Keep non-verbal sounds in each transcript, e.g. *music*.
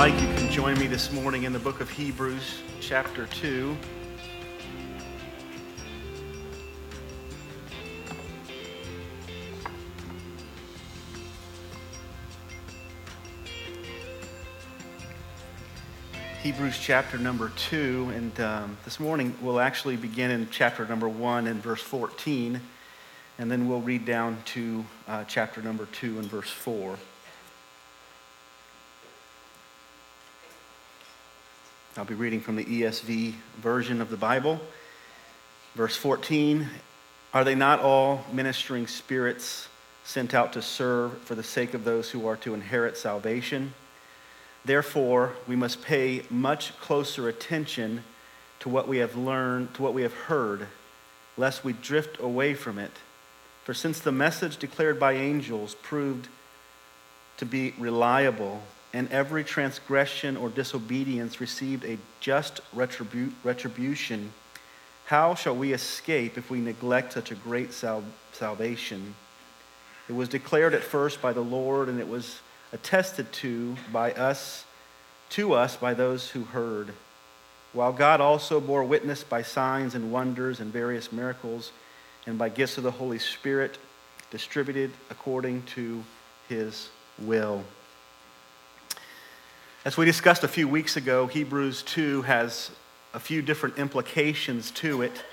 like, you can join me this morning in the book of Hebrews, chapter 2. Hebrews chapter number 2, and um, this morning we'll actually begin in chapter number 1 and verse 14, and then we'll read down to uh, chapter number 2 and verse 4. I'll be reading from the ESV version of the Bible. Verse 14 Are they not all ministering spirits sent out to serve for the sake of those who are to inherit salvation? Therefore, we must pay much closer attention to what we have learned, to what we have heard, lest we drift away from it. For since the message declared by angels proved to be reliable, and every transgression or disobedience received a just retribu- retribution, how shall we escape if we neglect such a great sal- salvation? It was declared at first by the Lord, and it was attested to by us, to us by those who heard. While God also bore witness by signs and wonders and various miracles, and by gifts of the Holy Spirit distributed according to his will. As we discussed a few weeks ago, Hebrews 2 has a few different implications to it.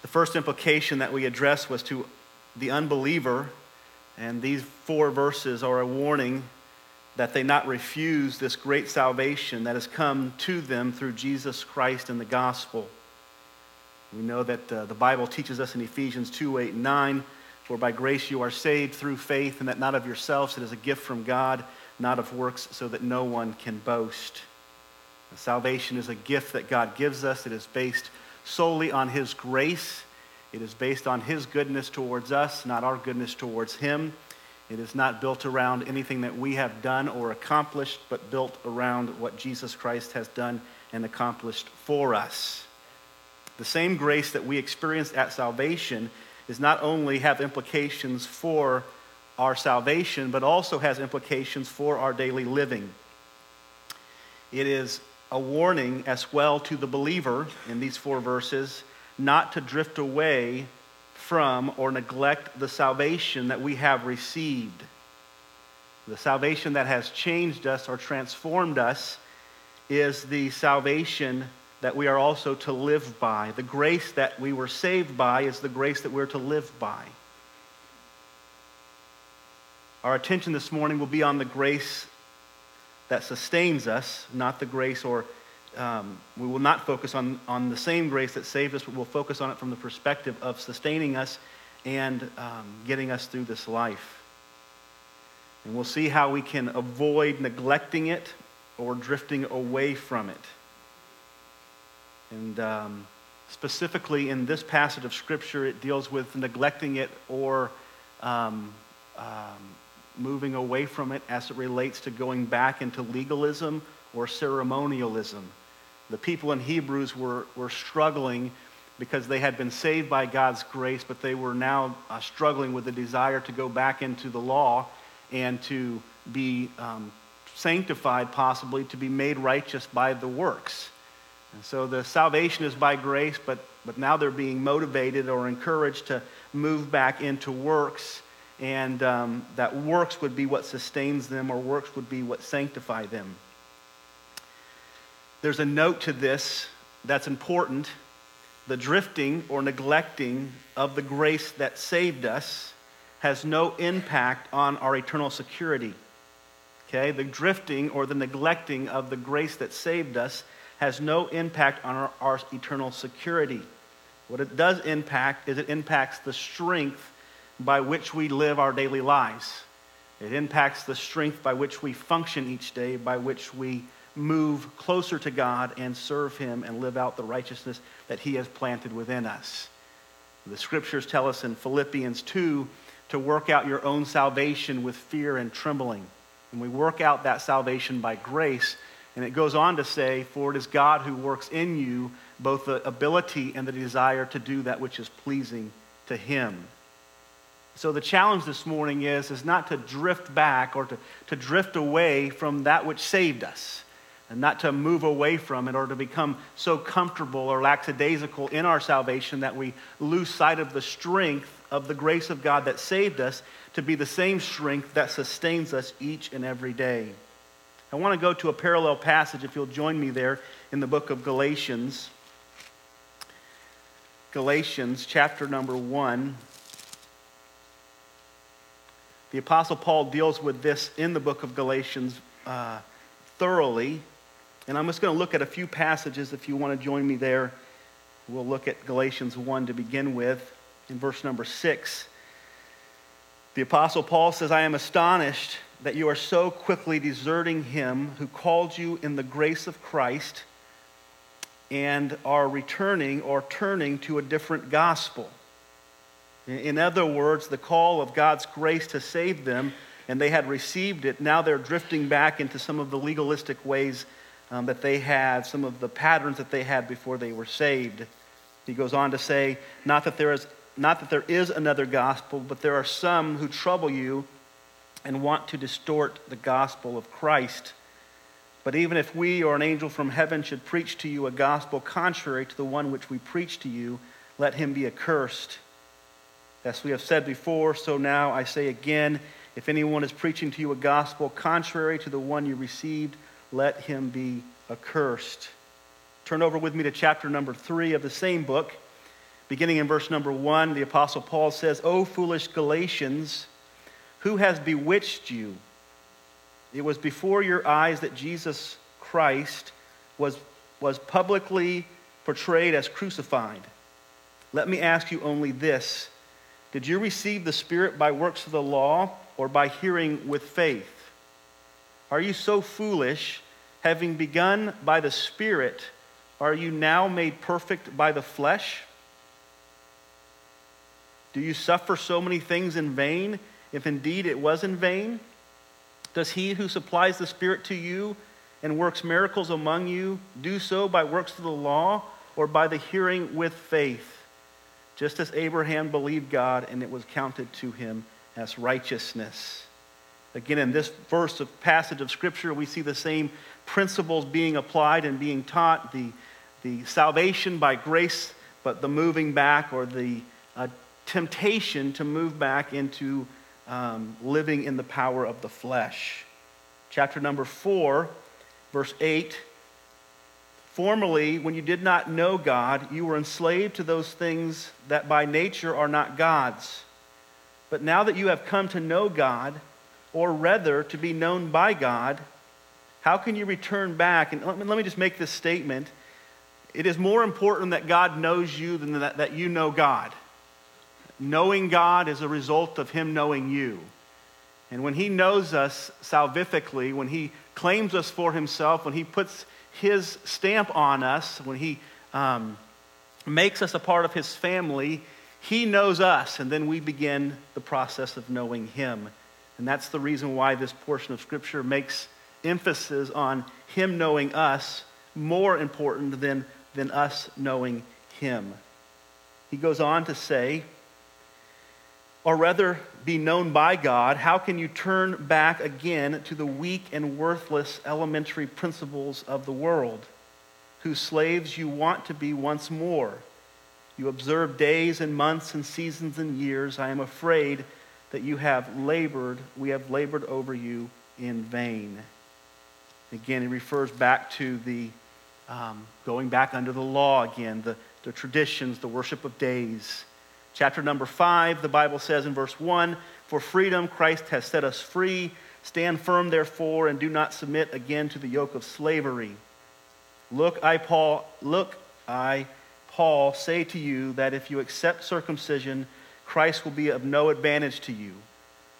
The first implication that we addressed was to the unbeliever, and these four verses are a warning that they not refuse this great salvation that has come to them through Jesus Christ and the gospel. We know that uh, the Bible teaches us in Ephesians 2 8 and 9, for by grace you are saved through faith, and that not of yourselves, it is a gift from God, not of works, so that no one can boast. Salvation is a gift that God gives us, it is based solely on His grace. It is based on His goodness towards us, not our goodness towards Him. It is not built around anything that we have done or accomplished, but built around what Jesus Christ has done and accomplished for us. The same grace that we experienced at salvation is not only have implications for our salvation, but also has implications for our daily living. It is a warning as well to the believer in these four verses not to drift away from or neglect the salvation that we have received. The salvation that has changed us or transformed us is the salvation that we are also to live by. The grace that we were saved by is the grace that we're to live by. Our attention this morning will be on the grace that sustains us, not the grace or um, we will not focus on, on the same grace that saved us, but we'll focus on it from the perspective of sustaining us and um, getting us through this life. And we'll see how we can avoid neglecting it or drifting away from it. And um, specifically in this passage of Scripture, it deals with neglecting it or um, um, moving away from it as it relates to going back into legalism or ceremonialism. The people in Hebrews were, were struggling because they had been saved by God's grace, but they were now uh, struggling with the desire to go back into the law and to be um, sanctified, possibly, to be made righteous by the works. And so the salvation is by grace, but, but now they're being motivated or encouraged to move back into works, and um, that works would be what sustains them, or works would be what sanctify them. There's a note to this that's important. The drifting or neglecting of the grace that saved us has no impact on our eternal security. Okay? The drifting or the neglecting of the grace that saved us has no impact on our, our eternal security. What it does impact is it impacts the strength by which we live our daily lives. It impacts the strength by which we function each day, by which we move closer to God and serve Him and live out the righteousness that He has planted within us. The scriptures tell us in Philippians 2 to work out your own salvation with fear and trembling. And we work out that salvation by grace. And it goes on to say, For it is God who works in you both the ability and the desire to do that which is pleasing to Him. So the challenge this morning is, is not to drift back or to, to drift away from that which saved us and not to move away from it or to become so comfortable or lackadaisical in our salvation that we lose sight of the strength of the grace of God that saved us to be the same strength that sustains us each and every day. I want to go to a parallel passage, if you'll join me there, in the book of Galatians. Galatians chapter number 1. The Apostle Paul deals with this in the book of Galatians uh, thoroughly. And I'm just going to look at a few passages if you want to join me there. We'll look at Galatians 1 to begin with, in verse number 6. The Apostle Paul says, I am astonished that you are so quickly deserting him who called you in the grace of Christ and are returning or turning to a different gospel. In other words, the call of God's grace to save them, and they had received it, now they're drifting back into some of the legalistic ways um, that they had, some of the patterns that they had before they were saved. He goes on to say, not that there is, not that there is another gospel, but there are some who trouble you and want to distort the gospel of Christ. But even if we or an angel from heaven should preach to you a gospel contrary to the one which we preach to you, let him be accursed. As we have said before, so now I say again if anyone is preaching to you a gospel contrary to the one you received, let him be accursed. Turn over with me to chapter number three of the same book. Beginning in verse number one, the Apostle Paul says, O foolish Galatians, who has bewitched you? It was before your eyes that Jesus Christ was, was publicly portrayed as crucified. Let me ask you only this Did you receive the Spirit by works of the law or by hearing with faith? Are you so foolish, having begun by the Spirit, are you now made perfect by the flesh? Do you suffer so many things in vain? if indeed it was in vain? Does he who supplies the Spirit to you and works miracles among you do so by works of the law or by the hearing with faith? Just as Abraham believed God and it was counted to him as righteousness. Again, in this verse of passage of Scripture, we see the same principles being applied and being taught the, the salvation by grace, but the moving back or the uh, temptation to move back into um, living in the power of the flesh. Chapter number 4, verse 8. Formerly, when you did not know God, you were enslaved to those things that by nature are not God's. But now that you have come to know God, or rather to be known by God, how can you return back? And let me, let me just make this statement. It is more important that God knows you than that, that you know God. Knowing God is a result of Him knowing you. And when He knows us salvifically, when He claims us for Himself, when He puts His stamp on us, when He um, makes us a part of His family, He knows us, and then we begin the process of knowing Him. And that's the reason why this portion of Scripture makes emphasis on Him knowing us more important than, than us knowing Him. He goes on to say, or rather be known by God, how can you turn back again to the weak and worthless elementary principles of the world, whose slaves you want to be once more? You observe days and months and seasons and years. I am afraid that you have labored, we have labored over you in vain. Again, he refers back to the um, going back under the law again, the, the traditions, the worship of days. Chapter number five, the Bible says in verse one, For freedom Christ has set us free. Stand firm, therefore, and do not submit again to the yoke of slavery. Look, I, Paul, look, I, Paul, say to you that if you accept circumcision, Christ will be of no advantage to you.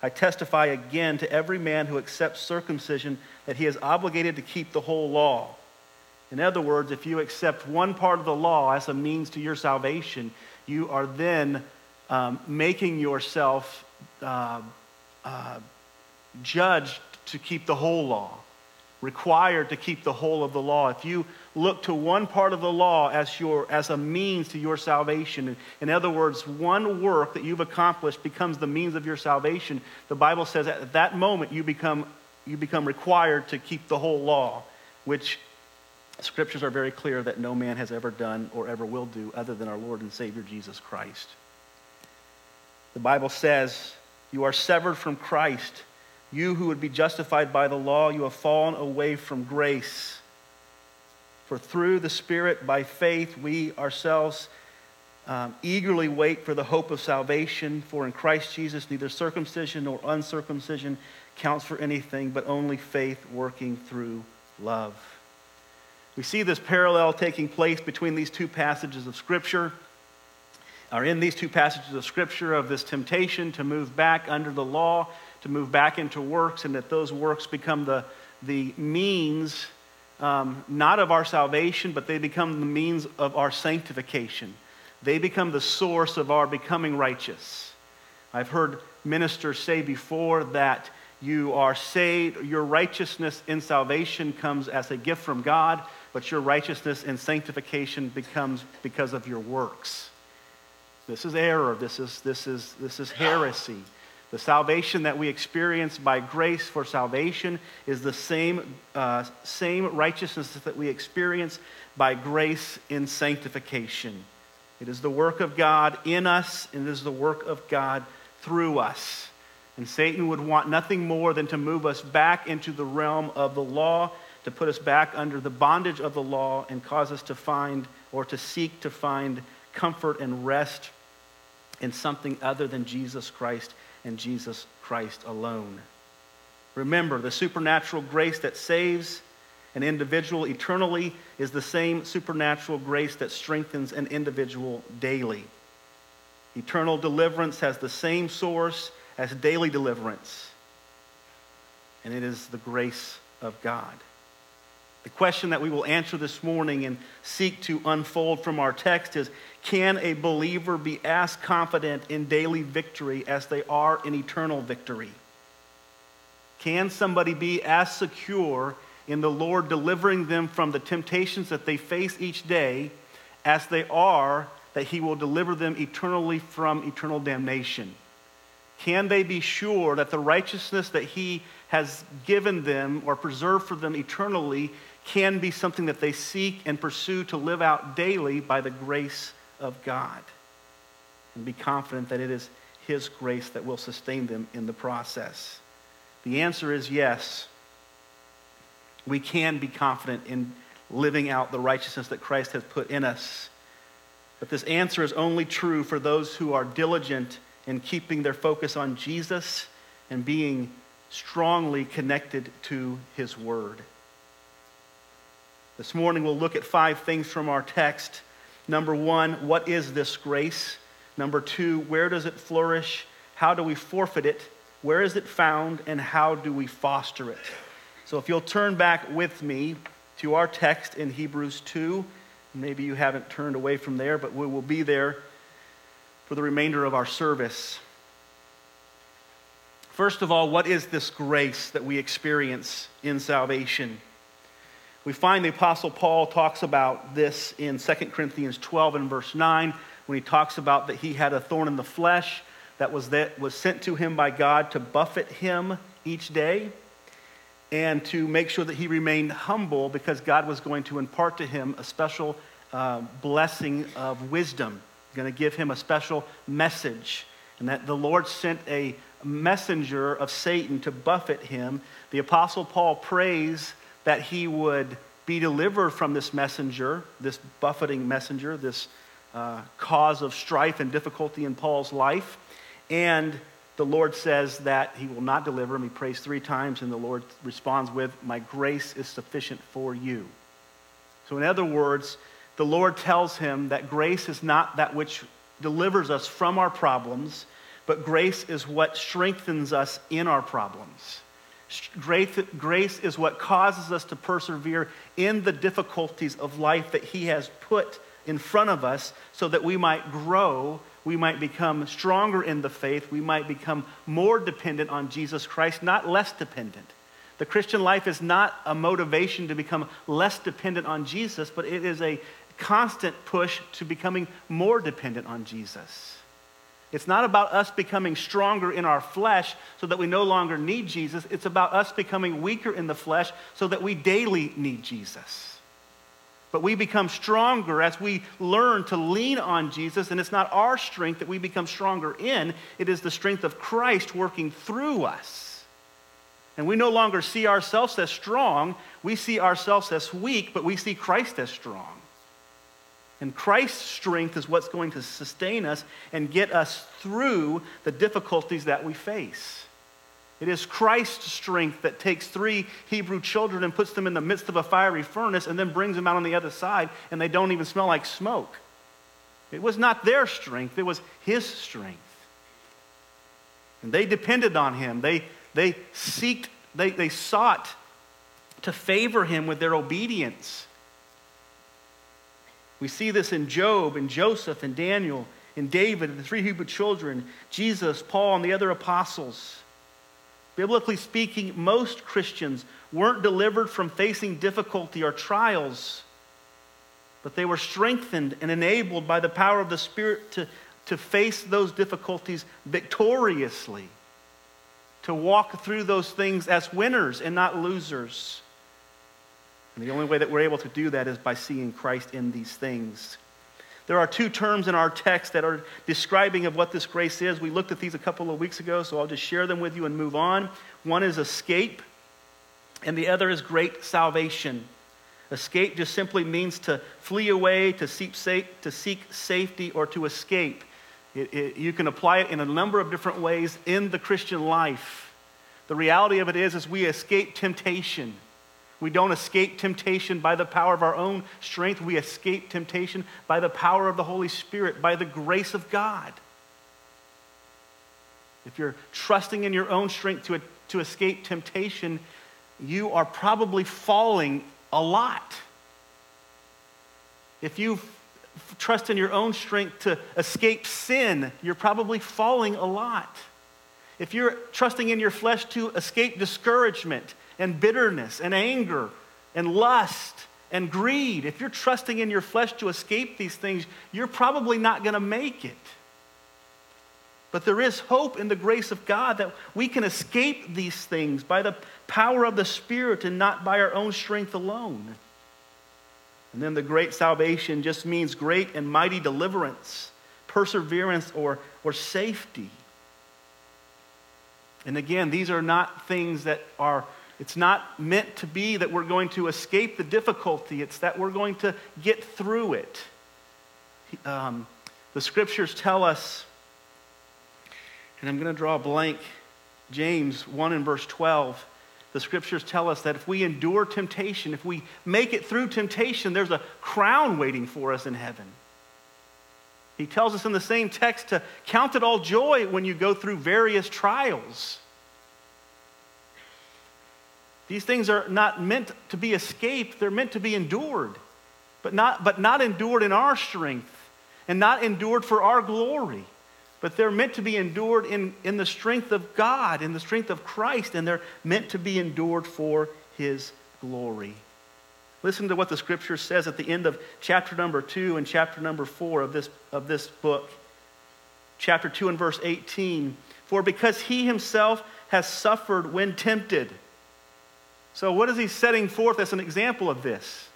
I testify again to every man who accepts circumcision that he is obligated to keep the whole law. In other words, if you accept one part of the law as a means to your salvation, you are then um, making yourself uh, uh, judged to keep the whole law, required to keep the whole of the law. If you look to one part of the law as, your, as a means to your salvation, in other words, one work that you've accomplished becomes the means of your salvation, the Bible says at that moment you become, you become required to keep the whole law. which scriptures are very clear that no man has ever done or ever will do other than our Lord and Savior Jesus Christ. The Bible says, You are severed from Christ. You who would be justified by the law, you have fallen away from grace. For through the Spirit, by faith, we ourselves um, eagerly wait for the hope of salvation. For in Christ Jesus, neither circumcision nor uncircumcision counts for anything, but only faith working through love. We see this parallel taking place between these two passages of Scripture, or in these two passages of Scripture, of this temptation to move back under the law, to move back into works, and that those works become the, the means, um, not of our salvation, but they become the means of our sanctification. They become the source of our becoming righteous. I've heard ministers say before that you are saved, your righteousness in salvation comes as a gift from God, but your righteousness and sanctification becomes because of your works. This is error. This is, this is, this is heresy. The salvation that we experience by grace for salvation is the same, uh, same righteousness that we experience by grace in sanctification. It is the work of God in us, and it is the work of God through us. And Satan would want nothing more than to move us back into the realm of the law, to put us back under the bondage of the law, and cause us to find or to seek to find comfort and rest in something other than Jesus Christ and Jesus Christ alone. Remember, the supernatural grace that saves an individual eternally is the same supernatural grace that strengthens an individual daily. Eternal deliverance has the same source as daily deliverance, and it is the grace of God. The question that we will answer this morning and seek to unfold from our text is Can a believer be as confident in daily victory as they are in eternal victory? Can somebody be as secure in the Lord delivering them from the temptations that they face each day as they are that He will deliver them eternally from eternal damnation? Can they be sure that the righteousness that He has given them or preserved for them eternally can be something that they seek and pursue to live out daily by the grace of God. And be confident that it is His grace that will sustain them in the process. The answer is yes. We can be confident in living out the righteousness that Christ has put in us. But this answer is only true for those who are diligent in keeping their focus on Jesus and being strongly connected to His Word. This morning we'll look at five things from our text. Number one, what is this grace? Number two, where does it flourish? How do we forfeit it? Where is it found? And how do we foster it? So if you'll turn back with me to our text in Hebrews 2, maybe you haven't turned away from there, but we will be there for the remainder of our service. First of all, what is this grace that we experience in salvation? We find the Apostle Paul talks about this in 2 Corinthians 12 and verse 9 when he talks about that he had a thorn in the flesh that was, that was sent to him by God to buffet him each day and to make sure that he remained humble because God was going to impart to him a special uh, blessing of wisdom, going to give him a special message. And that the Lord sent a messenger of Satan to buffet him. The Apostle Paul prays that he would be delivered from this messenger, this buffeting messenger, this uh, cause of strife and difficulty in Paul's life. And the Lord says that he will not deliver him. He prays three times, and the Lord responds with, My grace is sufficient for you. So, in other words, the Lord tells him that grace is not that which delivers us from our problems, but grace is what strengthens us in our problems. Grace, is what causes us to persevere in the difficulties of life that He has put in front of us so that we might grow, we might become stronger in the faith, we might become more dependent on Jesus Christ, not less dependent. The Christian life is not a motivation to become less dependent on Jesus, but it is a constant push to becoming more dependent on Jesus. It's not about us becoming stronger in our flesh so that we no longer need Jesus. It's about us becoming weaker in the flesh so that we daily need Jesus. But we become stronger as we learn to lean on Jesus, and it's not our strength that we become stronger in, it is the strength of Christ working through us. And we no longer see ourselves as strong, we see ourselves as weak, but we see Christ as strong. And Christ's strength is what's going to sustain us and get us through the difficulties that we face. It is Christ's strength that takes three Hebrew children and puts them in the midst of a fiery furnace and then brings them out on the other side and they don't even smell like smoke. It was not their strength, it was his strength. And they depended on him. They, they, seeked, they, they sought to favor him with their obedience. We see this in Job and Joseph and Daniel and David and the three Hebrew children, Jesus, Paul, and the other apostles. Biblically speaking, most Christians weren't delivered from facing difficulty or trials, but they were strengthened and enabled by the power of the Spirit to, to face those difficulties victoriously, to walk through those things as winners and not losers. And the only way that we're able to do that is by seeing Christ in these things. There are two terms in our text that are describing of what this grace is. We looked at these a couple of weeks ago, so I'll just share them with you and move on. One is escape, and the other is great salvation. Escape just simply means to flee away, to seek, safe, to seek safety, or to escape. It, it, you can apply it in a number of different ways in the Christian life. The reality of it is, is we escape temptation. We don't escape temptation by the power of our own strength. We escape temptation by the power of the Holy Spirit, by the grace of God. If you're trusting in your own strength to, to escape temptation, you are probably falling a lot. If you trust in your own strength to escape sin, you're probably falling a lot. If you're trusting in your flesh to escape discouragement, and bitterness and anger and lust and greed, if you're trusting in your flesh to escape these things, you're probably not going to make it. But there is hope in the grace of God that we can escape these things by the power of the Spirit and not by our own strength alone. And then the great salvation just means great and mighty deliverance, perseverance, or, or safety. And again, these are not things that are it's not meant to be that we're going to escape the difficulty, it's that we're going to get through it. Um, the scriptures tell us, and I'm going to draw a blank, James 1 and verse 12. The scriptures tell us that if we endure temptation, if we make it through temptation, there's a crown waiting for us in heaven. He tells us in the same text to count it all joy when you go through various trials. These things are not meant to be escaped, they're meant to be endured, but not, but not endured in our strength and not endured for our glory. But they're meant to be endured in, in the strength of God, in the strength of Christ, and they're meant to be endured for His glory. Listen to what the scripture says at the end of chapter number 2 and chapter number 4 of this, of this book. Chapter 2 and verse 18. For because he himself has suffered when tempted so, what is he setting forth as an example of this?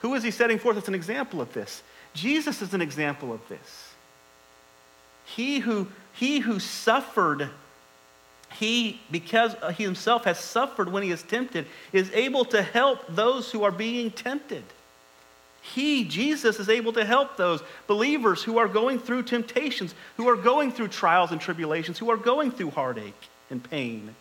Who is he setting forth as an example of this? Jesus is an example of this. He who, he who suffered, he, because uh, he himself has suffered when he is tempted, is able to help those who are being tempted. He, Jesus, is able to help those believers who are going through temptations, who are going through trials and tribulations, who are going through heartache and pain.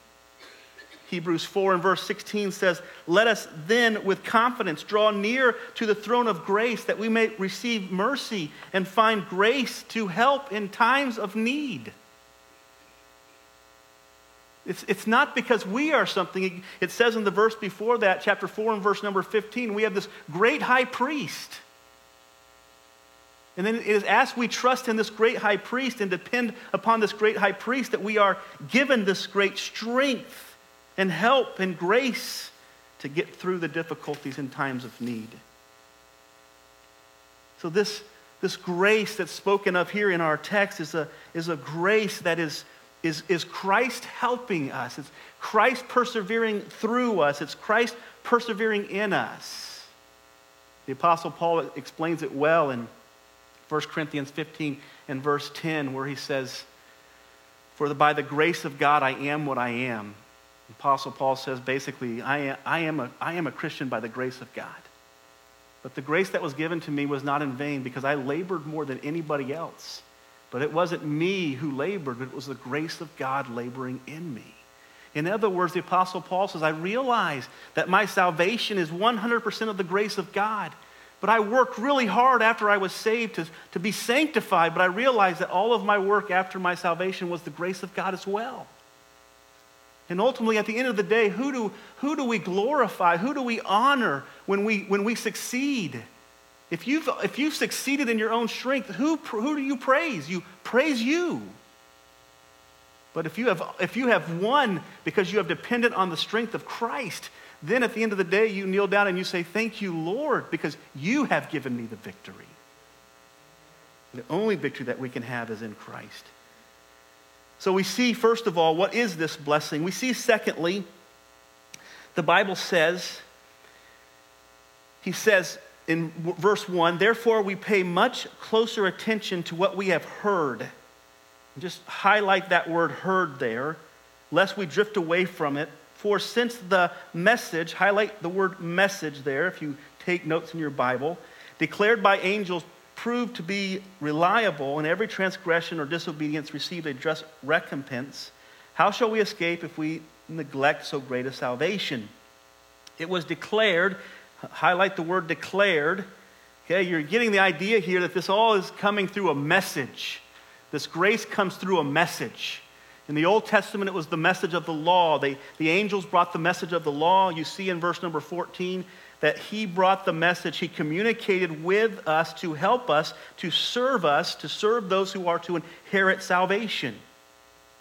Hebrews 4 and verse 16 says, Let us then with confidence draw near to the throne of grace that we may receive mercy and find grace to help in times of need. It's, it's not because we are something. It says in the verse before that, chapter 4 and verse number 15, we have this great high priest. And then it is as we trust in this great high priest and depend upon this great high priest that we are given this great strength and help and grace to get through the difficulties in times of need. So, this, this grace that's spoken of here in our text is a, is a grace that is, is, is Christ helping us. It's Christ persevering through us. It's Christ persevering in us. The Apostle Paul explains it well in 1 Corinthians 15 and verse 10, where he says, For by the grace of God I am what I am. Apostle Paul says basically, I am, I, am a, I am a Christian by the grace of God. But the grace that was given to me was not in vain because I labored more than anybody else. But it wasn't me who labored, but it was the grace of God laboring in me. In other words, the Apostle Paul says, I realize that my salvation is 100% of the grace of God. But I worked really hard after I was saved to, to be sanctified, but I realized that all of my work after my salvation was the grace of God as well. And ultimately, at the end of the day, who do, who do we glorify? Who do we honor when we, when we succeed? If you've, if you've succeeded in your own strength, who, who do you praise? You praise you. But if you, have, if you have won because you have depended on the strength of Christ, then at the end of the day, you kneel down and you say, Thank you, Lord, because you have given me the victory. The only victory that we can have is in Christ. So we see, first of all, what is this blessing? We see, secondly, the Bible says, he says in verse 1, therefore we pay much closer attention to what we have heard. Just highlight that word heard there, lest we drift away from it. For since the message, highlight the word message there if you take notes in your Bible, declared by angels proved to be reliable, and every transgression or disobedience received a just recompense, how shall we escape if we neglect so great a salvation? It was declared, highlight the word declared. Okay, you're getting the idea here that this all is coming through a message. This grace comes through a message. In the Old Testament, it was the message of the law. They, the angels brought the message of the law. You see in verse number 14 that he brought the message, he communicated with us to help us, to serve us, to serve those who are to inherit salvation.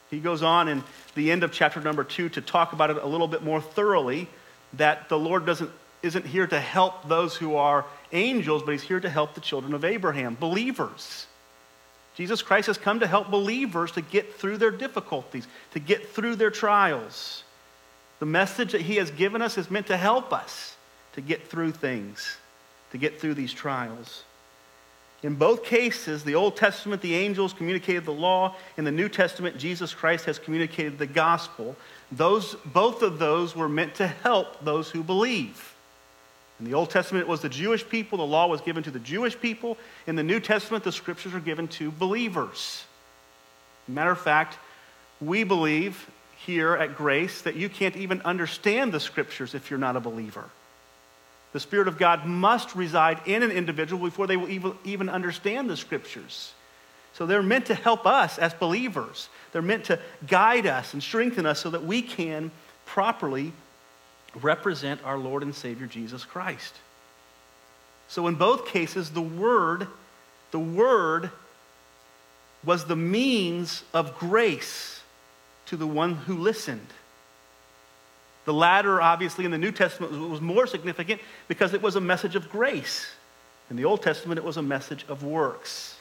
He goes on in the end of chapter number two to talk about it a little bit more thoroughly that the Lord doesn't, isn't here to help those who are angels, but he's here to help the children of Abraham, believers. Jesus Christ has come to help believers to get through their difficulties, to get through their trials. The message that he has given us is meant to help us to get through things, to get through these trials. In both cases, the Old Testament, the angels communicated the law. In the New Testament, Jesus Christ has communicated the gospel. Those, both of those were meant to help those who believe. In the Old Testament, it was the Jewish people. The law was given to the Jewish people. In the New Testament, the scriptures are given to believers. Matter of fact, we believe here at Grace that you can't even understand the scriptures if you're not a believer. The Spirit of God must reside in an individual before they will even understand the Scriptures. So they're meant to help us as believers. They're meant to guide us and strengthen us so that we can properly represent our Lord and Savior Jesus Christ. So in both cases, the Word, the Word was the means of grace to the one who listened. The latter, obviously, in the New Testament was more significant because it was a message of grace. In the Old Testament, it was a message of works.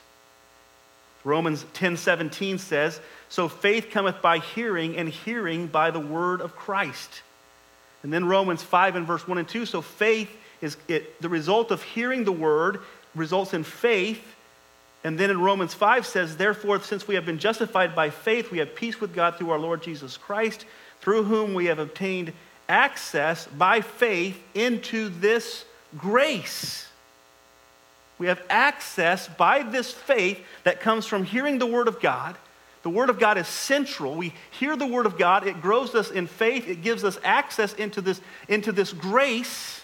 Romans 10 17 says, So faith cometh by hearing, and hearing by the word of Christ. And then Romans 5 and verse 1 and 2, so faith is it, the result of hearing the word results in faith. And then in Romans 5 says, Therefore, since we have been justified by faith, we have peace with God through our Lord Jesus Christ through whom we have obtained access by faith into this grace. We have access by this faith that comes from hearing the Word of God. The Word of God is central. We hear the Word of God, it grows us in faith, it gives us access into this, into this grace.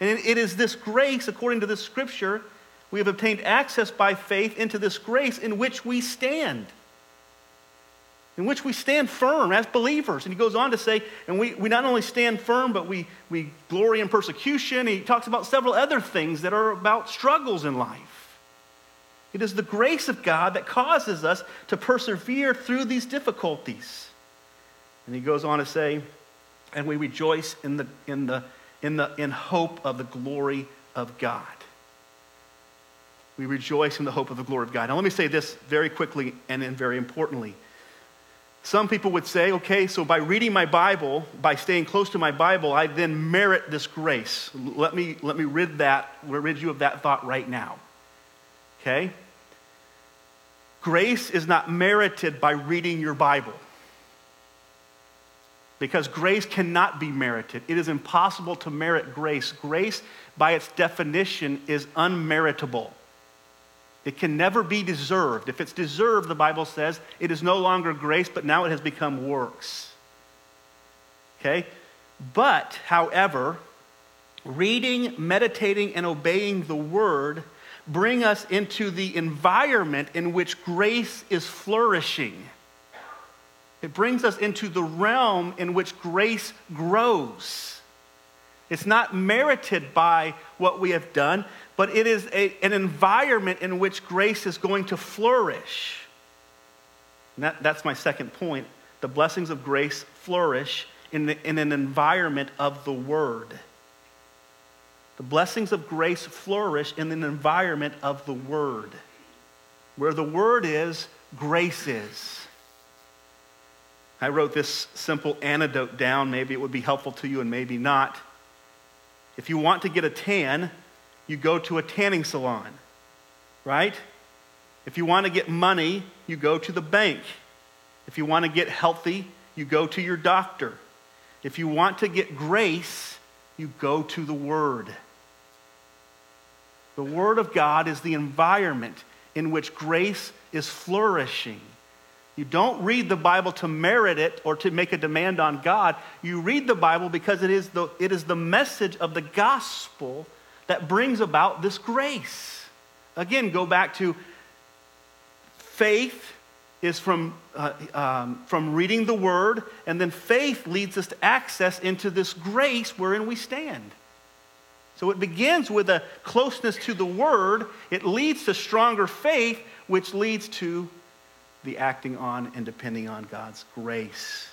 And it is this grace, according to this scripture, we have obtained access by faith into this grace in which we stand in which we stand firm as believers. And he goes on to say, and we, we not only stand firm, but we, we glory in persecution. He talks about several other things that are about struggles in life. It is the grace of God that causes us to persevere through these difficulties. And he goes on to say, and we rejoice in the, in the, in the in hope of the glory of God. We rejoice in the hope of the glory of God. Now, let me say this very quickly and then very importantly. Some people would say, okay, so by reading my Bible, by staying close to my Bible, I then merit this grace. Let me, let me rid, that, rid you of that thought right now. Okay? Grace is not merited by reading your Bible. Because grace cannot be merited. It is impossible to merit grace. Grace, by its definition, is unmeritable. It can never be deserved. If it's deserved, the Bible says, it is no longer grace, but now it has become works. Okay? But, however, reading, meditating, and obeying the word bring us into the environment in which grace is flourishing. It brings us into the realm in which grace grows. It's not merited by what we have done, but it is a, an environment in which grace is going to flourish. That, that's my second point. The blessings of grace flourish in, the, in an environment of the Word. The blessings of grace flourish in an environment of the Word. Where the Word is, grace is. I wrote this simple antidote down. Maybe it would be helpful to you and maybe not. If you want to get a tan, you go to a tanning salon, right? If you want to get money, you go to the bank. If you want to get healthy, you go to your doctor. If you want to get grace, you go to the Word. The Word of God is the environment in which grace is flourishing. You don't read the Bible to merit it or to make a demand on God. You read the Bible because it is the, it is the message of the gospel that brings about this grace. Again, go back to faith is from, uh, um, from reading the word, and then faith leads us to access into this grace wherein we stand. So it begins with a closeness to the word, it leads to stronger faith, which leads to the acting on and depending on God's grace.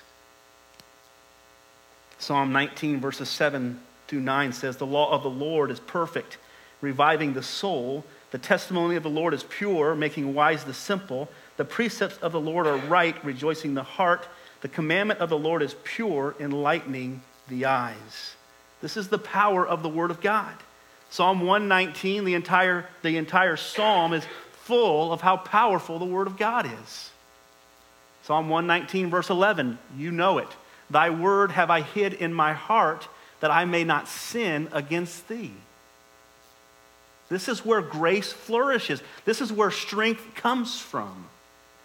Psalm 19, verses 7 through 9 says, The law of the Lord is perfect, reviving the soul. The testimony of the Lord is pure, making wise the simple. The precepts of the Lord are right, rejoicing the heart. The commandment of the Lord is pure, enlightening the eyes. This is the power of the Word of God. Psalm 119, the entire, the entire psalm is full of how powerful the Word of God is. Psalm 119, verse 11, you know it. Thy word have I hid in my heart that I may not sin against thee. This is where grace flourishes. This is where strength comes from.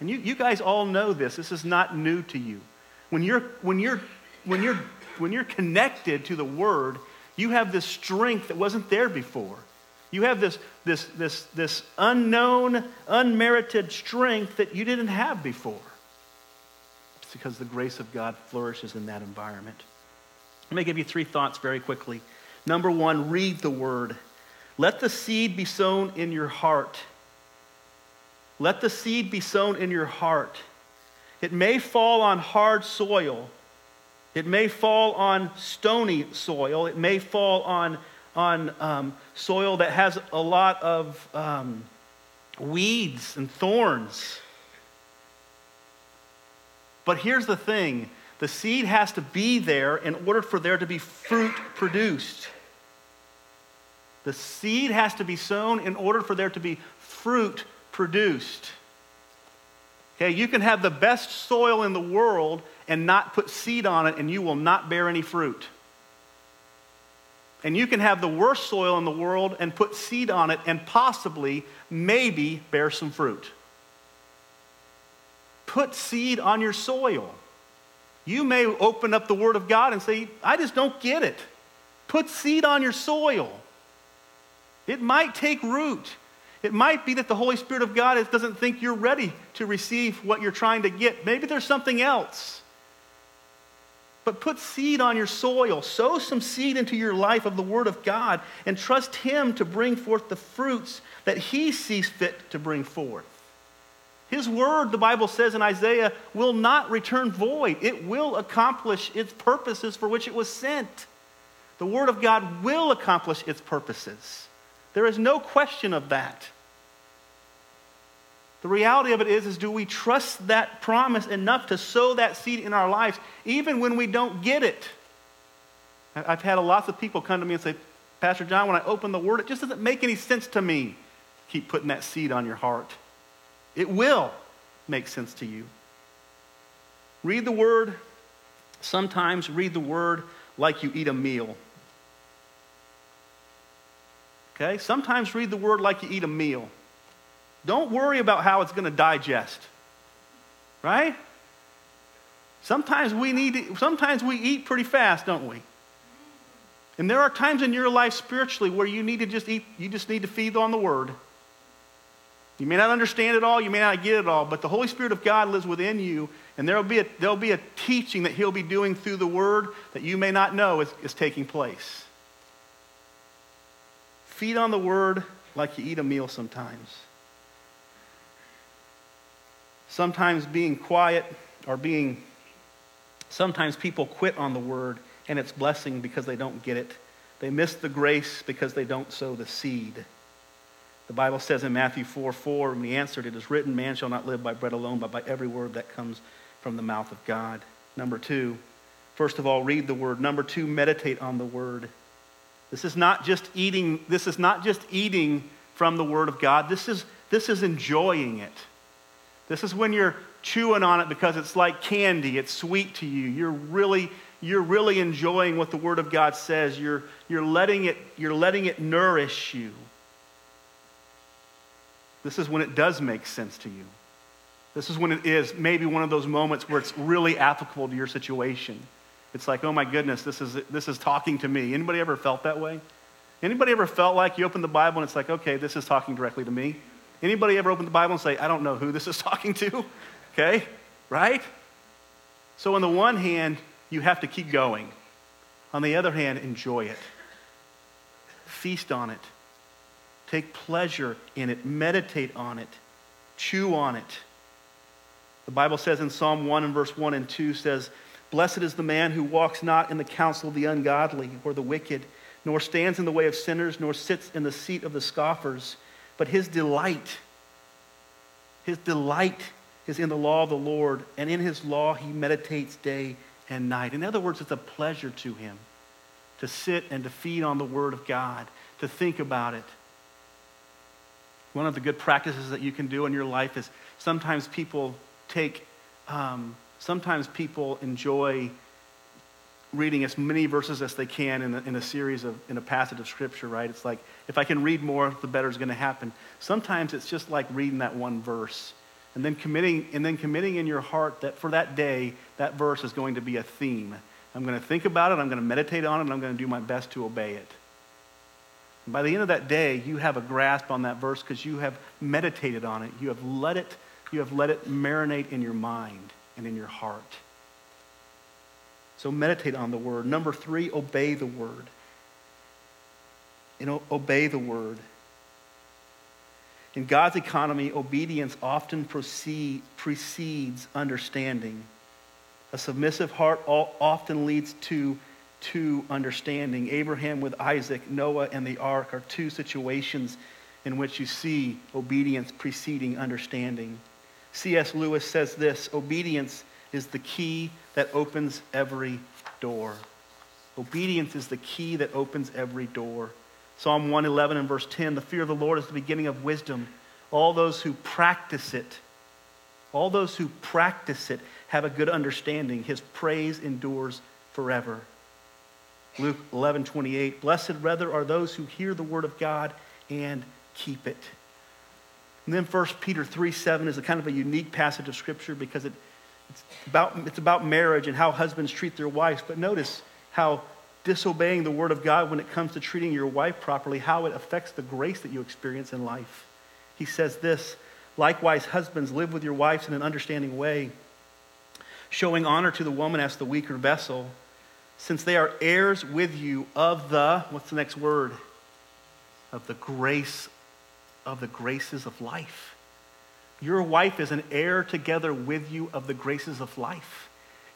And you, you guys all know this. This is not new to you. When you're, when, you're, when, you're, when you're connected to the Word, you have this strength that wasn't there before. You have this, this, this, this unknown, unmerited strength that you didn't have before. It's because the grace of God flourishes in that environment. Let me give you three thoughts very quickly. Number one, read the word. Let the seed be sown in your heart. Let the seed be sown in your heart. It may fall on hard soil. It may fall on stony soil. It may fall on on um, soil that has a lot of um, weeds and thorns. But here's the thing the seed has to be there in order for there to be fruit produced. The seed has to be sown in order for there to be fruit produced. Okay, you can have the best soil in the world and not put seed on it, and you will not bear any fruit. And you can have the worst soil in the world and put seed on it and possibly, maybe, bear some fruit. Put seed on your soil. You may open up the Word of God and say, I just don't get it. Put seed on your soil. It might take root. It might be that the Holy Spirit of God doesn't think you're ready to receive what you're trying to get. Maybe there's something else. But put seed on your soil. Sow some seed into your life of the Word of God and trust Him to bring forth the fruits that He sees fit to bring forth. His Word, the Bible says in Isaiah, will not return void. It will accomplish its purposes for which it was sent. The Word of God will accomplish its purposes. There is no question of that. The reality of it is, is do we trust that promise enough to sow that seed in our lives, even when we don't get it? I've had lots of people come to me and say, Pastor John, when I open the Word, it just doesn't make any sense to me. Keep putting that seed on your heart. It will make sense to you. Read the Word. Sometimes read the Word like you eat a meal. Okay? Sometimes read the Word like you eat a meal. Don't worry about how it's going to digest. Right? Sometimes we need to, sometimes we eat pretty fast, don't we? And there are times in your life spiritually where you need to just eat, you just need to feed on the word. You may not understand it all, you may not get it all, but the Holy Spirit of God lives within you, and there'll be a, there'll be a teaching that He'll be doing through the Word that you may not know is, is taking place. Feed on the Word like you eat a meal sometimes. Sometimes being quiet or being, sometimes people quit on the Word and its blessing because they don't get it. They miss the grace because they don't sow the seed. The Bible says in Matthew 4 4, when he answered, It is written, Man shall not live by bread alone, but by every word that comes from the mouth of God. Number two, first of all, read the word. Number two, meditate on the word. This is not just eating, this is not just eating from the word of God. This is, this is enjoying it. This is when you're chewing on it because it's like candy, it's sweet to you. You're really you're really enjoying what the Word of God says. You're, you're, letting it, you're letting it nourish you. This is when it does make sense to you. This is when it is maybe one of those moments where it's really applicable to your situation. It's like, oh my goodness, this is, this is talking to me. Anybody ever felt that way? Anybody ever felt like you open the Bible and it's like, okay, this is talking directly to me? Anybody ever open the Bible and say, I don't know who this is *laughs* talking to? Okay, right? So, on the one hand, you have to keep going. On the other hand, enjoy it. Feast on it. Take pleasure in it. Meditate on it. Chew on it. The Bible says in Psalm 1 and verse 1 and 2 says, Blessed is the man who walks not in the counsel of the ungodly or the wicked, nor stands in the way of sinners, nor sits in the seat of the scoffers, but his delight, his delight is in the law of the Lord, and in his law he meditates day and night. In other words, it's a pleasure to him to sit and to feed on the Word of God, to think about it. One of the good practices that you can do in your life is sometimes people take, um, sometimes people enjoy reading as many verses as they can in a, in a series of, in a passage of Scripture, right? It's like, if I can read more, the better is going to happen. Sometimes it's just like reading that one verse and then committing and then committing in your heart that for that day that verse is going to be a theme i'm going to think about it i'm going to meditate on it and i'm going to do my best to obey it by the end of that day you have a grasp on that verse because you have meditated on it. You have let it you have let it marinate in your mind and in your heart. So meditate on the word. Number three obey the word. You know obey the word. In God's economy, obedience often precedes understanding. A submissive heart often leads to, to understanding. Abraham with Isaac, Noah, and the ark are two situations in which you see obedience preceding understanding. C.S. Lewis says this obedience is the key that opens every door. Obedience is the key that opens every door. Psalm 111 and verse 10 the fear of the Lord is the beginning of wisdom. All those who practice it, all those who practice it have a good understanding. His praise endures forever. Luke 11 28 Blessed rather are those who hear the word of God and keep it. And then 1 Peter 3 7 is a kind of a unique passage of scripture because it, it's, about, it's about marriage and how husbands treat their wives. But notice how disobeying the word of God when it comes to treating your wife properly, how it affects the grace that you experience in life. He says this Likewise, husbands, live with your wives in an understanding way, showing honor to the woman as the weaker vessel, since they are heirs with you of the, what's the next word? Of the grace, of the graces of life. Your wife is an heir together with you of the graces of life.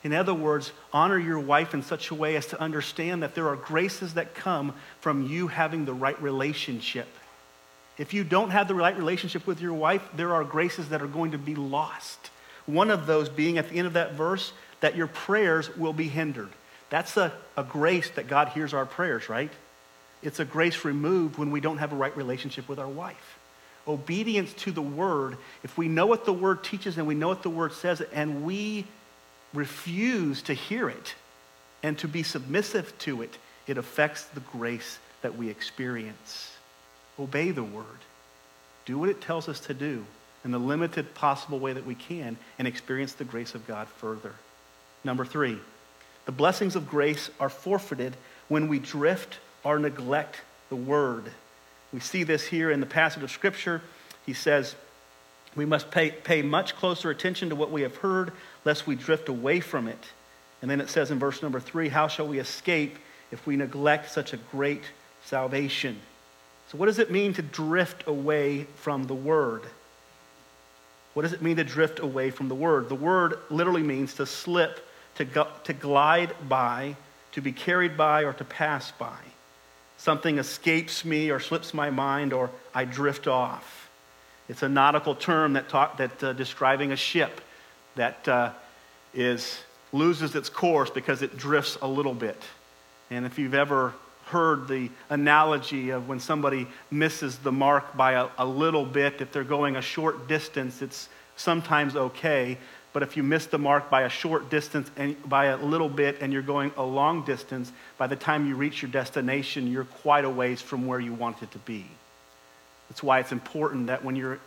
In other words, honor your wife in such a way as to understand that there are graces that come from you having the right relationship. If you don't have the right relationship with your wife, there are graces that are going to be lost. One of those being at the end of that verse, that your prayers will be hindered. That's a, a grace that God hears our prayers, right? It's a grace removed when we don't have a right relationship with our wife. Obedience to the word, if we know what the word teaches and we know what the word says, and we refuse to hear it and to be submissive to it, it affects the grace that we experience. Obey the word. Do what it tells us to do in the limited possible way that we can and experience the grace of God further. Number three, the blessings of grace are forfeited when we drift or neglect the word. We see this here in the passage of Scripture. He says, We must pay, pay much closer attention to what we have heard, lest we drift away from it. And then it says in verse number three, How shall we escape if we neglect such a great salvation? So, what does it mean to drift away from the word? What does it mean to drift away from the word? The word literally means to slip, to, go, to glide by, to be carried by, or to pass by. Something escapes me or slips my mind, or I drift off. It's a nautical term that, talk, that uh, describing a ship that uh, is, loses its course because it drifts a little bit. And if you've ever heard the analogy of when somebody misses the mark by a, a, little bit, if they're going a short distance, it's sometimes okay. But if you miss the mark by a short distance and by a little bit and you're going a long distance, by the time you reach your destination, you're quite a ways from where you wanted to be. That's why it's important that when you're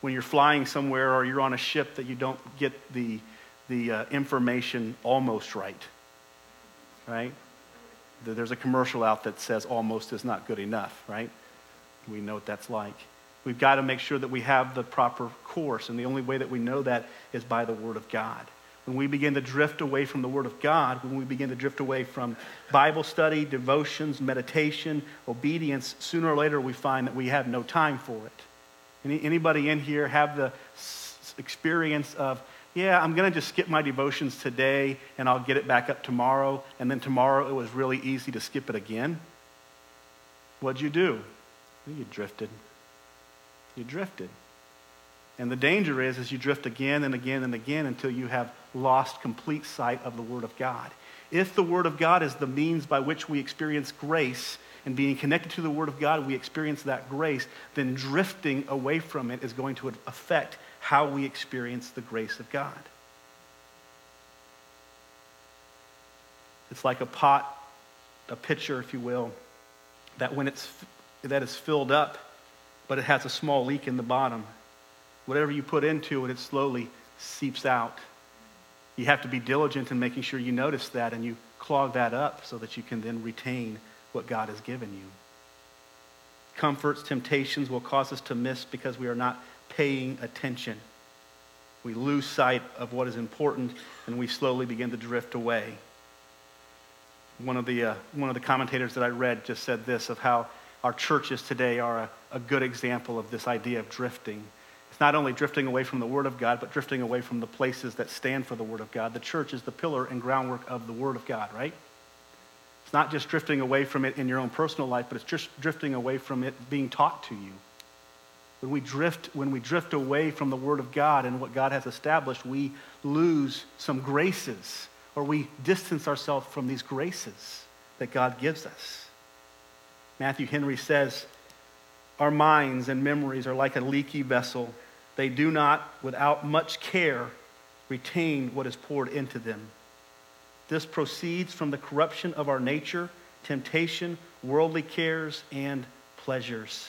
when you're flying somewhere or you're on a ship that you don't get the the uh, information almost right. Right? there's a commercial out that says almost is not good enough, right? We know what that's like. We've got to make sure that we have the proper course, and the only way that we know that is by the Word of God. When we begin to drift away from the Word of God, when we begin to drift away from Bible study, devotions, meditation, obedience, sooner or later we find that we have no time for it. Any, anybody in here have the experience of yeah, I'm going to just skip my devotions today and I'll get it back up tomorrow. And then tomorrow it was really easy to skip it again. What'd you do? You drifted. You drifted. And the danger is, is you drift again and again and again until you have lost complete sight of the Word of God. If the Word of God is the means by which we experience grace, and being connected to the Word of God, we experience that grace, then drifting away from it is going to affect how we experience the grace of God. It's like a pot, a pitcher, if you will, that when it's that is filled up, but it has a small leak in the bottom. Whatever you put into it, it slowly seeps out. You have to be diligent in making sure you notice that and you clog that up so that you can then retain what God has given you. Comforts, temptations will cause us to miss because we are not paying attention. We lose sight of what is important and we slowly begin to drift away. One of the, uh, one of the commentators that I read just said this of how our churches today are a, a good example of this idea of drifting. It's not only drifting away from the Word of God, but drifting away from the places that stand for the Word of God. The church is the pillar and groundwork of the Word of God, right? It's not just drifting away from it in your own personal life, but it's just drifting away from it being taught to you. When we drift, when we drift away from the Word of God and what God has established, we lose some graces or we distance ourselves from these graces that God gives us. Matthew Henry says, Our minds and memories are like a leaky vessel. They do not, without much care, retain what is poured into them. This proceeds from the corruption of our nature, temptation, worldly cares, and pleasures.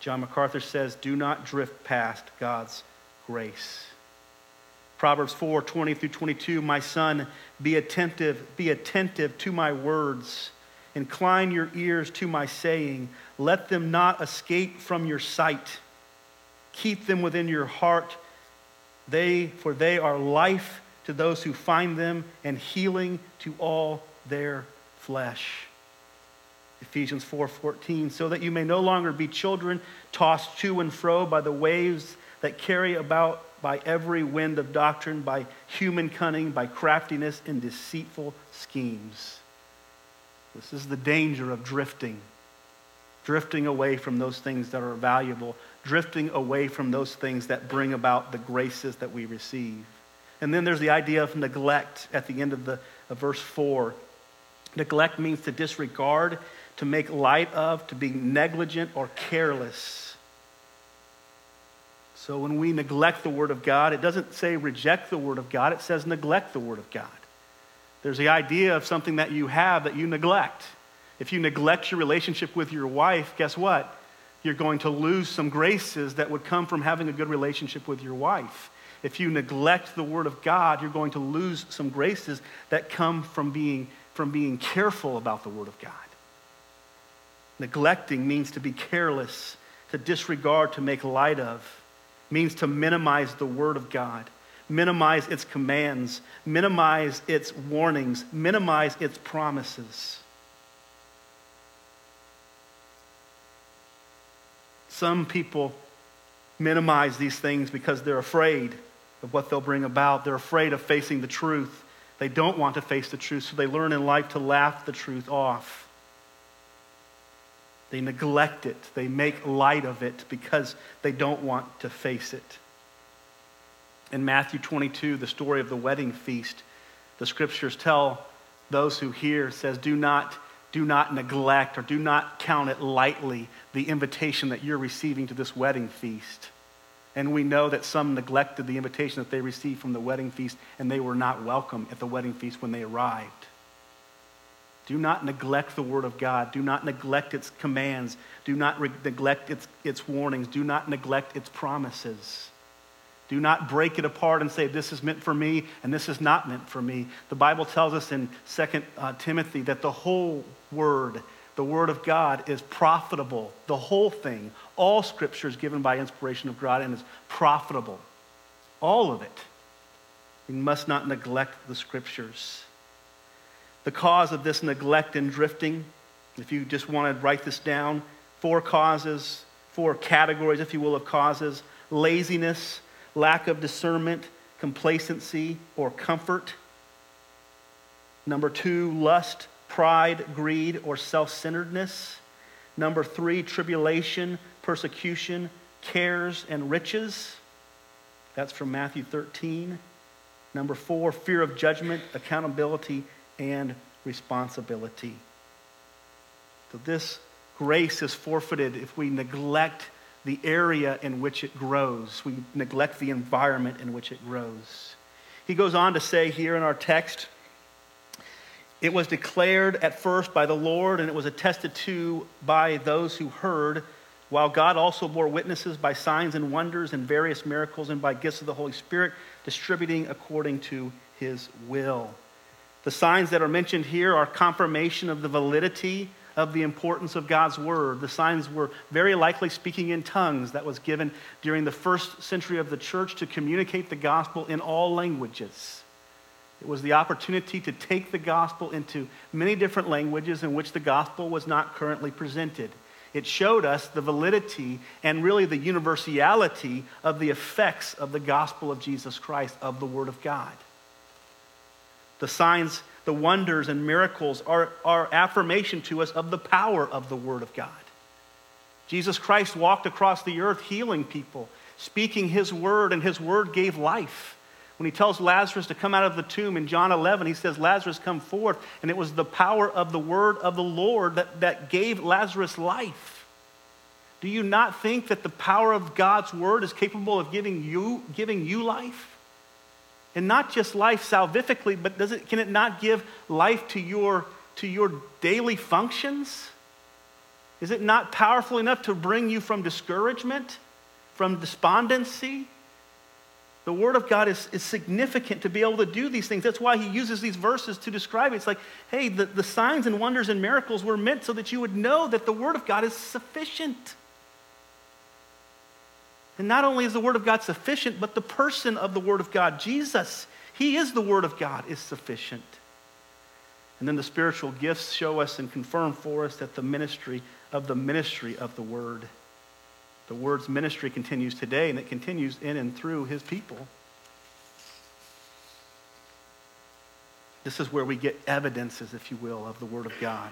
John MacArthur says, Do not drift past God's grace. Proverbs 4 20 through 22, my son, be attentive, be attentive to my words. Incline your ears to my saying. Let them not escape from your sight. Keep them within your heart. They, for they are life to those who find them and healing to all their flesh. Ephesians 4:14, so that you may no longer be children tossed to and fro by the waves that carry about by every wind of doctrine, by human cunning, by craftiness and deceitful schemes. This is the danger of drifting. drifting away from those things that are valuable, drifting away from those things that bring about the graces that we receive. And then there's the idea of neglect at the end of, the, of verse 4. Neglect means to disregard, to make light of, to be negligent or careless. So when we neglect the Word of God, it doesn't say reject the Word of God, it says neglect the Word of God. There's the idea of something that you have that you neglect. If you neglect your relationship with your wife, guess what? You're going to lose some graces that would come from having a good relationship with your wife. If you neglect the Word of God, you're going to lose some graces that come from being, from being careful about the Word of God. Neglecting means to be careless, to disregard, to make light of, means to minimize the Word of God, minimize its commands, minimize its warnings, minimize its promises. Some people minimize these things because they're afraid of what they'll bring about. They're afraid of facing the truth. They don't want to face the truth, so they learn in life to laugh the truth off. They neglect it. They make light of it because they don't want to face it. In Matthew 22, the story of the wedding feast, the scriptures tell those who hear, says, do not, do not neglect or do not count it lightly the invitation that you're receiving to this wedding feast. And we know that some neglected the invitation that they received from the wedding feast, and they were not welcome at the wedding feast when they arrived. Do not neglect the Word of God. Do not neglect its commands. Do not re- neglect its, its warnings. Do not neglect its promises. Do not break it apart and say, this is meant for me and this is not meant for me. The Bible tells us in 2 uh, Timothy that the whole Word the Word of God is profitable. The whole thing, all Scripture is given by inspiration of God and is profitable. All of it. We must not neglect the Scriptures. The cause of this neglect and drifting, if you just want to write this down, four causes, four categories, if you will, of causes laziness, lack of discernment, complacency, or comfort. Number two, lust, pride, greed, or self centeredness. Number three, tribulation, persecution, cares, and riches. That's from Matthew 13. Number four, fear of judgment, accountability, and responsibility. So this grace is forfeited if we neglect the area in which it grows, we neglect the environment in which it grows. He goes on to say here in our text, it was declared at first by the Lord, and it was attested to by those who heard, while God also bore witnesses by signs and wonders and various miracles and by gifts of the Holy Spirit, distributing according to his will. The signs that are mentioned here are confirmation of the validity of the importance of God's word. The signs were very likely speaking in tongues that was given during the first century of the church to communicate the gospel in all languages. It was the opportunity to take the gospel into many different languages in which the gospel was not currently presented. It showed us the validity and really the universality of the effects of the gospel of Jesus Christ, of the Word of God. The signs, the wonders, and miracles are, are affirmation to us of the power of the Word of God. Jesus Christ walked across the earth healing people, speaking His Word, and His Word gave life. When he tells Lazarus to come out of the tomb in John 11, he says, Lazarus, come forth. And it was the power of the word of the Lord that, that gave Lazarus life. Do you not think that the power of God's word is capable of giving you, giving you life? And not just life salvifically, but does it, can it not give life to your, to your daily functions? Is it not powerful enough to bring you from discouragement, from despondency, the Word of God is, is significant to be able to do these things. That's why he uses these verses to describe it. It's like, hey, the, the signs and wonders and miracles were meant so that you would know that the Word of God is sufficient. And not only is the Word of God sufficient, but the person of the Word of God, Jesus, He is the Word of God, is sufficient. And then the spiritual gifts show us and confirm for us that the ministry of the ministry of the Word the word's ministry continues today, and it continues in and through his people. This is where we get evidences, if you will, of the Word of God.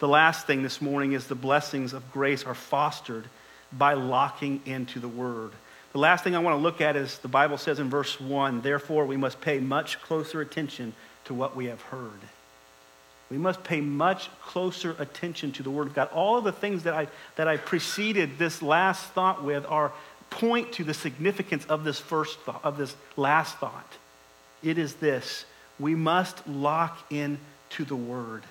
The last thing this morning is the blessings of grace are fostered by locking into the Word. The last thing I want to look at is the Bible says in verse 1 therefore, we must pay much closer attention to what we have heard. We must pay much closer attention to the Word of God. All of the things that I, that I preceded this last thought with are point to the significance of this first thought, of this last thought. It is this we must lock in to the Word.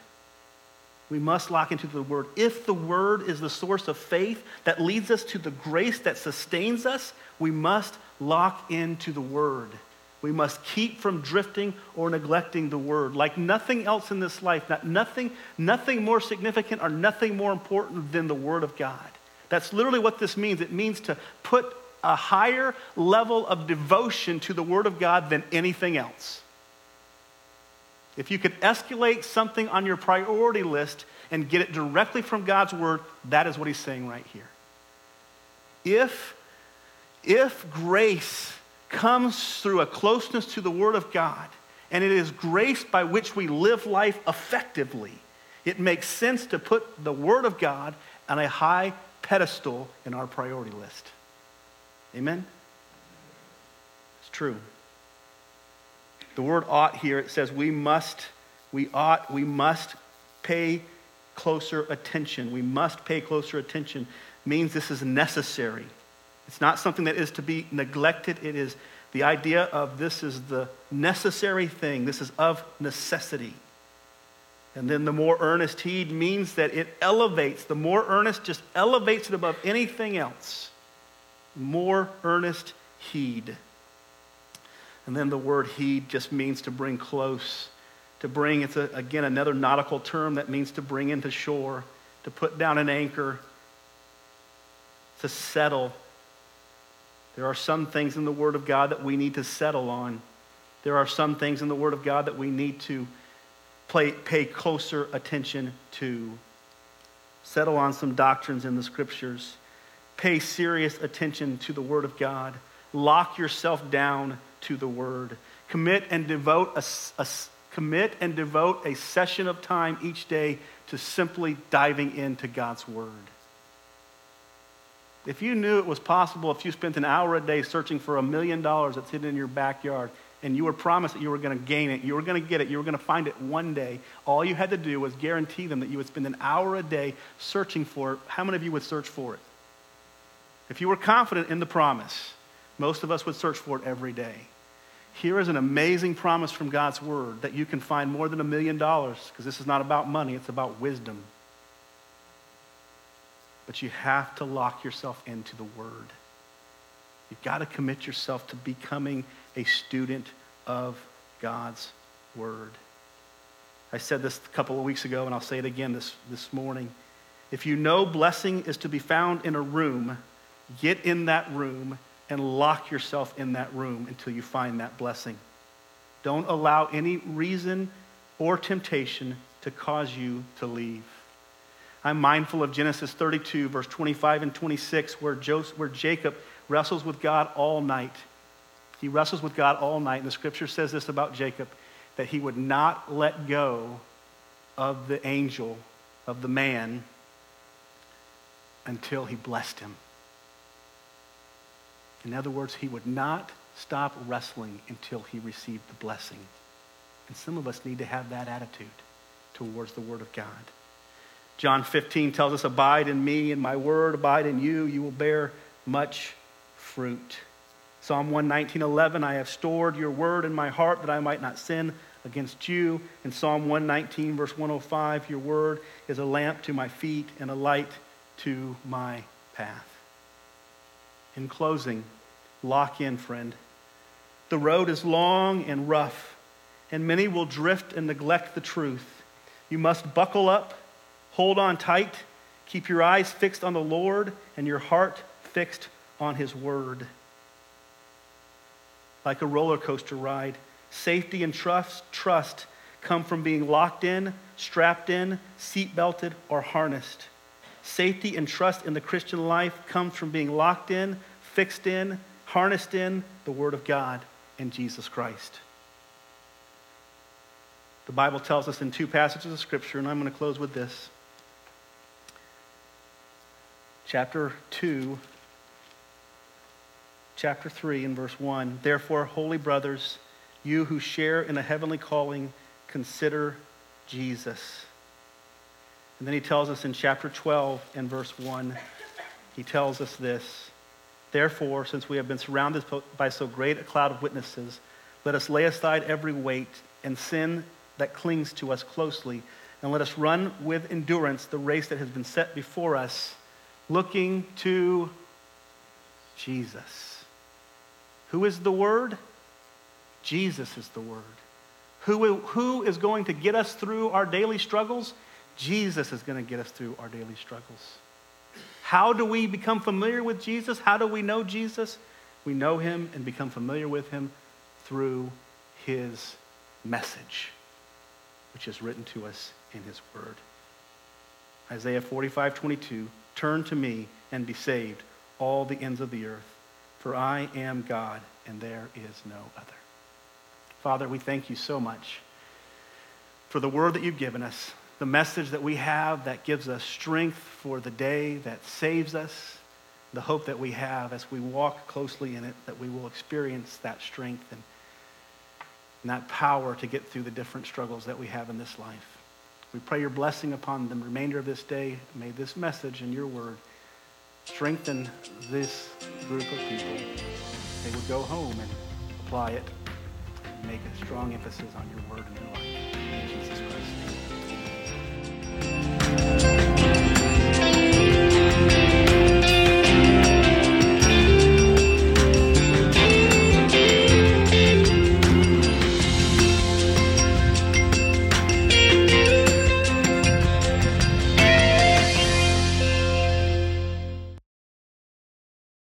We must lock into the Word. If the Word is the source of faith that leads us to the grace that sustains us, we must lock into the Word. We must keep from drifting or neglecting the word. Like nothing else in this life, not, nothing, nothing more significant or nothing more important than the word of God. That's literally what this means. It means to put a higher level of devotion to the word of God than anything else. If you could escalate something on your priority list and get it directly from God's word, that is what he's saying right here. If, if grace comes through a closeness to the Word of God, and it is grace by which we live life effectively. It makes sense to put the Word of God on a high pedestal in our priority list. Amen? It's true. The word ought here, it says we must, we ought, we must pay closer attention. We must pay closer attention means this is necessary. It's not something that is to be neglected. It is the idea of this is the necessary thing, this is of necessity. And then the more earnest heed means that it elevates, the more earnest just elevates it above anything else. More earnest heed. And then the word heed just means to bring close. To bring, it's a, again another nautical term that means to bring into shore, to put down an anchor, to settle, there are some things in the Word of God that we need to settle on. There are some things in the Word of God that we need to play, pay closer attention to. Settle on some doctrines in the Scriptures. Pay serious attention to the Word of God. Lock yourself down to the Word. Commit and devote a, a commit and devote a session of time each day to simply diving into God's Word. If you knew it was possible if you spent an hour a day searching for a million dollars that's hidden in your backyard and you were promised that you were going to gain it, you were going to get it, you were going to find it one day, all you had to do was guarantee them that you would spend an hour a day searching for it, how many of you would search for it? If you were confident in the promise, most of us would search for it every day. Here is an amazing promise from God's word that you can find more than a million dollars because this is not about money, it's about wisdom but you have to lock yourself into the Word. You've got to commit yourself to becoming a student of God's Word. I said this a couple of weeks ago, and I'll say it again this, this morning. If you know blessing is to be found in a room, get in that room and lock yourself in that room until you find that blessing. Don't allow any reason or temptation to cause you to leave. I'm mindful of Genesis 32, verse 25 and 26, where, Joseph, where Jacob wrestles with God all night. He wrestles with God all night. And the scripture says this about Jacob that he would not let go of the angel, of the man, until he blessed him. In other words, he would not stop wrestling until he received the blessing. And some of us need to have that attitude towards the Word of God. John 15 tells us, Abide in me, and my word abide in you. You will bear much fruit. Psalm 119, 11, I have stored your word in my heart that I might not sin against you. In Psalm 119, verse 105, your word is a lamp to my feet and a light to my path. In closing, lock in, friend. The road is long and rough, and many will drift and neglect the truth. You must buckle up Hold on tight. Keep your eyes fixed on the Lord and your heart fixed on His Word. Like a roller coaster ride, safety and trust, trust come from being locked in, strapped in, seat belted, or harnessed. Safety and trust in the Christian life comes from being locked in, fixed in, harnessed in the Word of God and Jesus Christ. The Bible tells us in two passages of Scripture, and I'm going to close with this chapter 2, chapter 3, and verse 1. Therefore, holy brothers, you who share in a heavenly calling, consider Jesus. And then he tells us in chapter 12 and verse 1, he tells us this Therefore, since we have been surrounded by so great a cloud of witnesses, let us lay aside every weight and sin that clings to us closely, and let us run with endurance the race that has been set before us, looking to Jesus. Who is the Word? Jesus is the Word. Who, who is going to get us through our daily struggles? Jesus is going to get us through our daily struggles. How do we become familiar with Jesus? How do we know Jesus? We know him and become familiar with him through his message, which is written to us in his word. Isaiah 45, 22, turn to me and be saved, all the ends of the earth, for I am God and there is no other. Father, we thank you so much for the word that you've given us, the message that we have that gives us strength for the day, that saves us, the hope that we have as we walk closely in it, that we will experience that strength and, and that power to get through the different struggles that we have in this life. We pray your blessing upon the remainder of this day. May this message and your word strengthen this group of people. They would go home and apply it and make a strong emphasis on your word in your life.